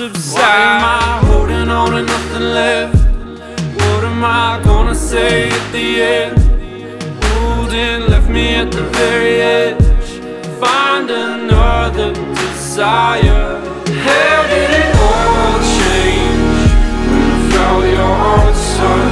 subside. Why am I holding on to nothing left? What am I gonna say at the end? Holding left me at the very edge. Find another desire. How did it all change when I felt your arms?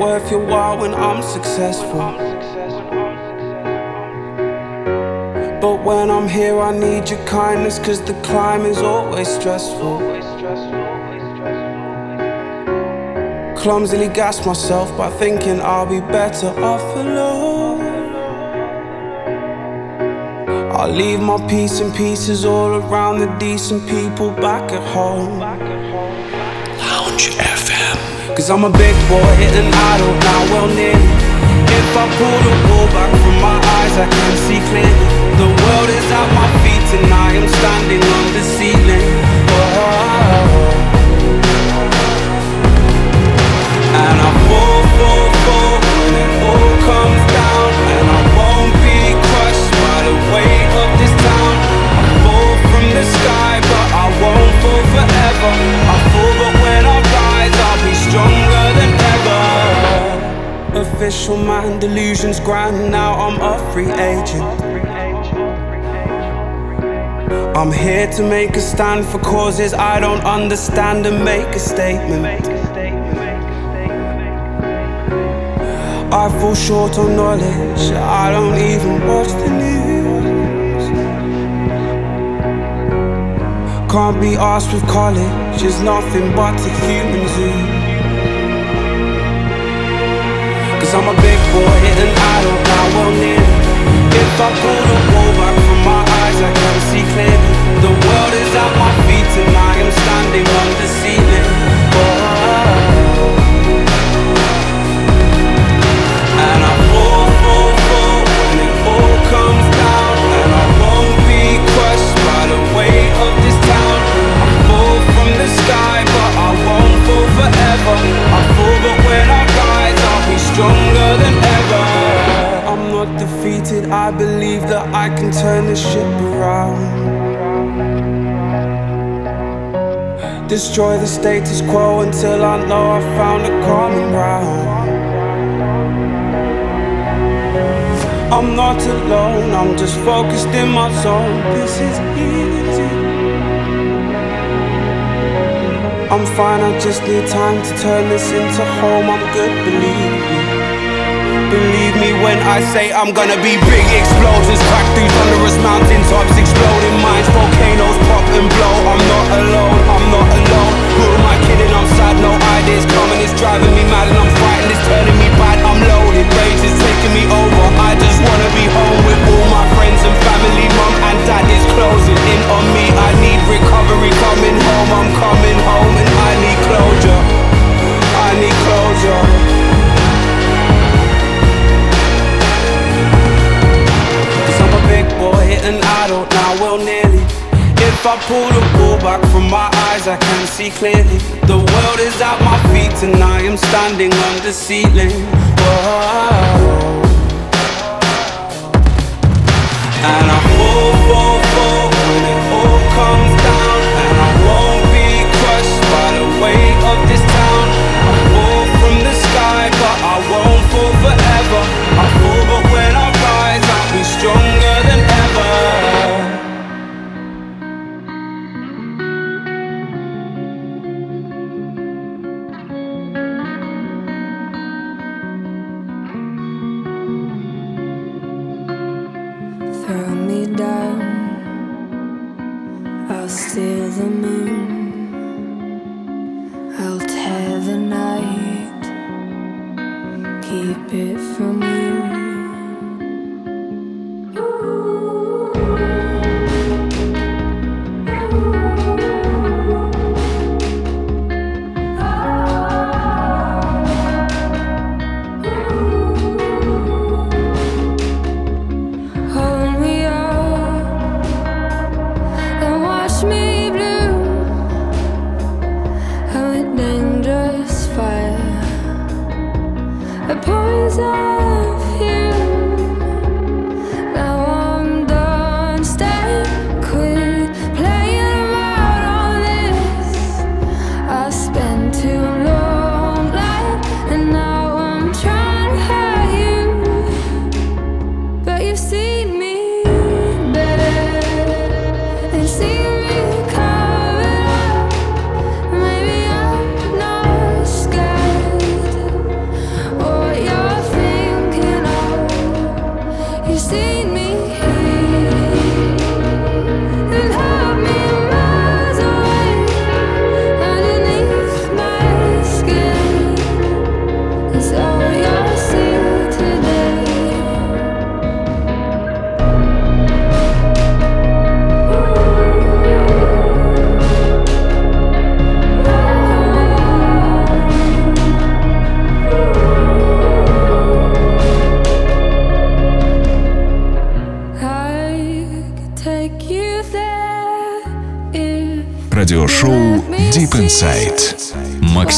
Worth your while when I'm successful. But when I'm here, I need your kindness, cause the climb is always stressful. Clumsily gas myself by thinking I'll be better off alone. I'll leave my peace in pieces all around the decent people back at home. Cause I'm a big boy and I don't now well nearly. If I pull the wool back from my eyes, I can see clearly. The world is at my feet and I am standing on the ceiling. Oh. And I fall, fall, fall when it all comes down. And I won't be crushed by the weight of this town. I fall from the sky, but I won't fall forever. Stronger than ever. Official mind delusions grand. Now I'm a free agent. I'm here to make a stand for causes I don't understand and make a statement. I fall short on knowledge. I don't even watch the news. Can't be asked with college. It's nothing but a human zoo. Cause I'm a big boy and I don't know well near. If I pull the wool back from my eyes, I can see clearly. The world is at my feet and I am standing on the ceiling. I believe that I can turn this ship around. Destroy the status quo until I know I found a common ground. I'm not alone, I'm just focused in my zone. This is easy. I'm fine, I just need time to turn this into home. I'm good, believe. Believe me when I say I'm gonna be big explosions, crack through thunderous mountain tops, exploding mines, volcanoes pop and blow. I'm not alone, I'm not alone. Who am I kidding? I'm sad, no ideas coming, it's driving me mad, and I'm frightened, it's turning me bad. I'm loaded, rage is taking me over. I just wanna be home with all my friends and family. Mum and dad is closing in on me. I need recovery, coming home. I'm coming home, and I need closure. I need closure. Boy and I don't know well nearly. If I pull the wool back from my eyes, I can see clearly. The world is at my feet and I am standing on the ceiling. Whoa.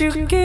you get,